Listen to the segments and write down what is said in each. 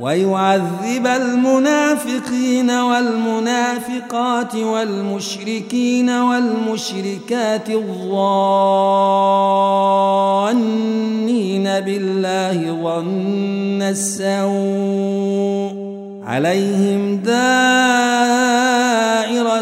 ويعذب المنافقين والمنافقات والمشركين والمشركات الظانين بالله ظن السوء عليهم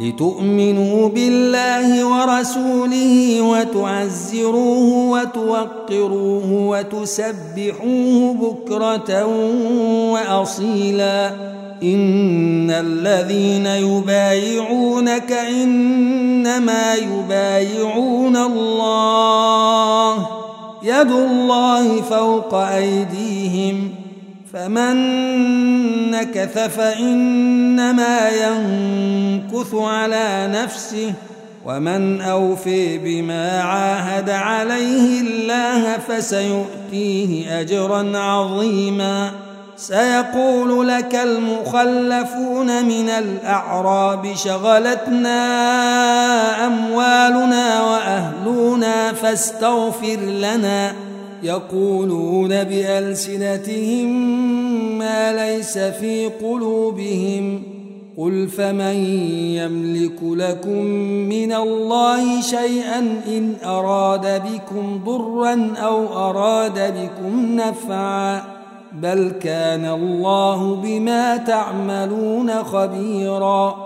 لتؤمنوا بالله ورسوله وتعزروه وتوقروه وتسبحوه بكرة وأصيلا. إن الذين يبايعونك إنما يبايعون الله. يد الله فوق أيديهم. فمن نكث فإنما ينكث على نفسه ومن أوفي بما عاهد عليه الله فسيؤتيه أجرا عظيما. سيقول لك المخلفون من الأعراب شغلتنا أموالنا وأهلنا فاستغفر لنا. يقولون بألسنتهم ما ليس في قلوبهم قل فمن يملك لكم من الله شيئا إن أراد بكم ضرا أو أراد بكم نفعا بل كان الله بما تعملون خبيرا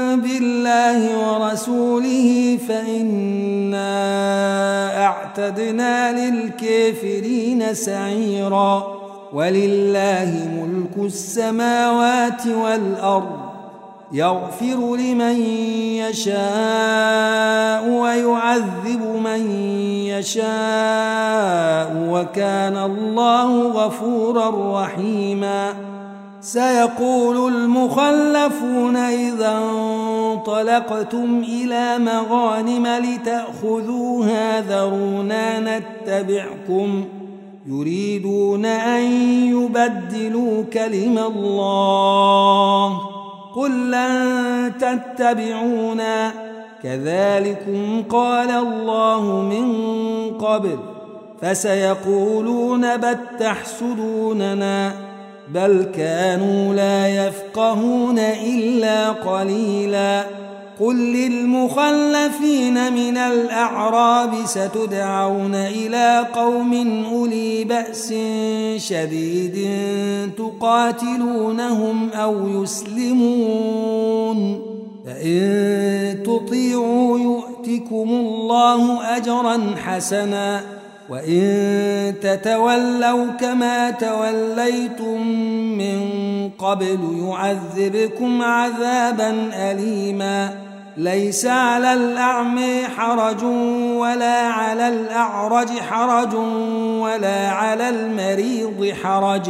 بالله ورسوله فإنا أعتدنا للكافرين سعيرا. ولله ملك السماوات والأرض يغفر لمن يشاء ويعذب من يشاء وكان الله غفورا رحيماً. سيقول المخلفون إذا انطلقتم إلى مغانم لتأخذوها ذرونا نتبعكم يريدون أن يبدلوا كلم الله قل لن تتبعونا كذلكم قال الله من قبل فسيقولون بل تحسدوننا بل كانوا لا يفقهون إلا قليلا. قل للمخلفين من الأعراب ستدعون إلى قوم أولي بأس شديد تقاتلونهم أو يسلمون. فإن تطيعوا يؤتكم الله أجرا حسنا. وإن تتولوا كما توليتم من قبل يعذبكم عذابا أليما. ليس على الأعمى حرج ولا على الأعرج حرج ولا على المريض حرج.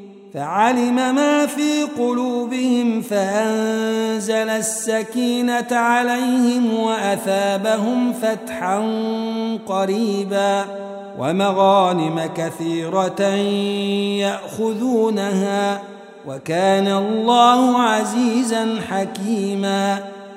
فعلم ما في قلوبهم فأنزل السكينة عليهم وأثابهم فتحا قريبا ومغانم كثيرة يأخذونها وكان الله عزيزا حكيما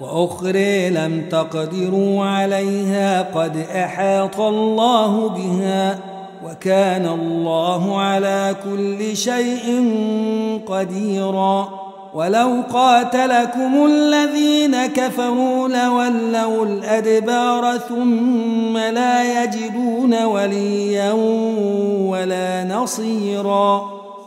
وأخرى لم تقدروا عليها قد أحاط الله بها وكان الله على كل شيء قديراً ولو قاتلكم الذين كفروا لولوا الأدبار ثم لا يجدون وليا ولا نصيرا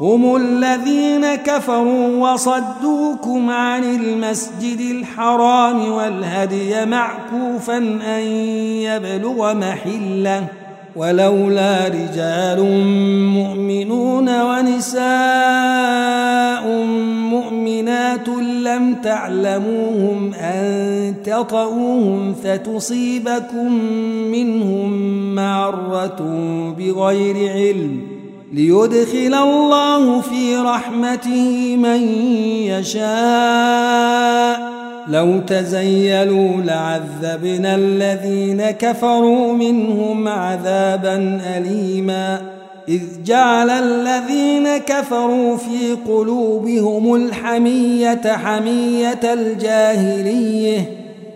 هم الذين كفروا وصدوكم عن المسجد الحرام والهدي معكوفا أن يبلغ محلة ولولا رجال مؤمنون ونساء مؤمنات لم تعلموهم أن تطؤوهم فتصيبكم منهم معرة بغير علم ليدخل الله في رحمته من يشاء. لو تزيلوا لعذبنا الذين كفروا منهم عذابا أليما. إذ جعل الذين كفروا في قلوبهم الحمية حمية الجاهلية.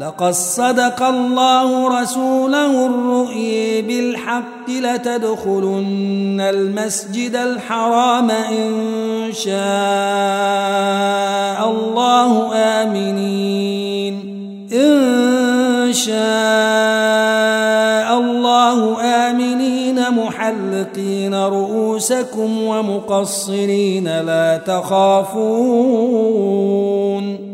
لقد صدق الله رسوله الرؤي بالحق لتدخلن المسجد الحرام إن شاء الله آمنين. إن شاء الله آمنين. محلقين رؤوسكم ومقصرين لا تخافون.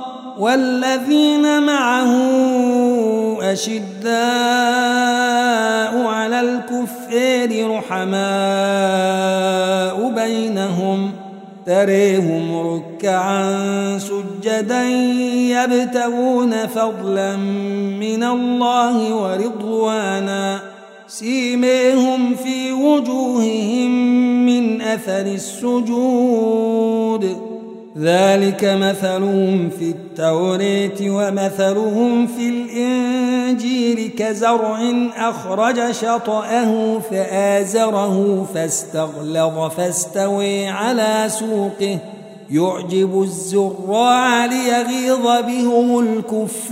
والذين معه أشداء على الكفار رحماء بينهم تريهم ركعا سجدا يبتغون فضلا من الله ورضوانا سيميهم في وجوههم من أثر السجود. ذلك مثلهم في التوريت ومثلهم في الإنجيل كزرع أخرج شطأه فآزره فاستغلظ فاستوي على سوقه. يعجب الزراع ليغيظ بهم الكفار.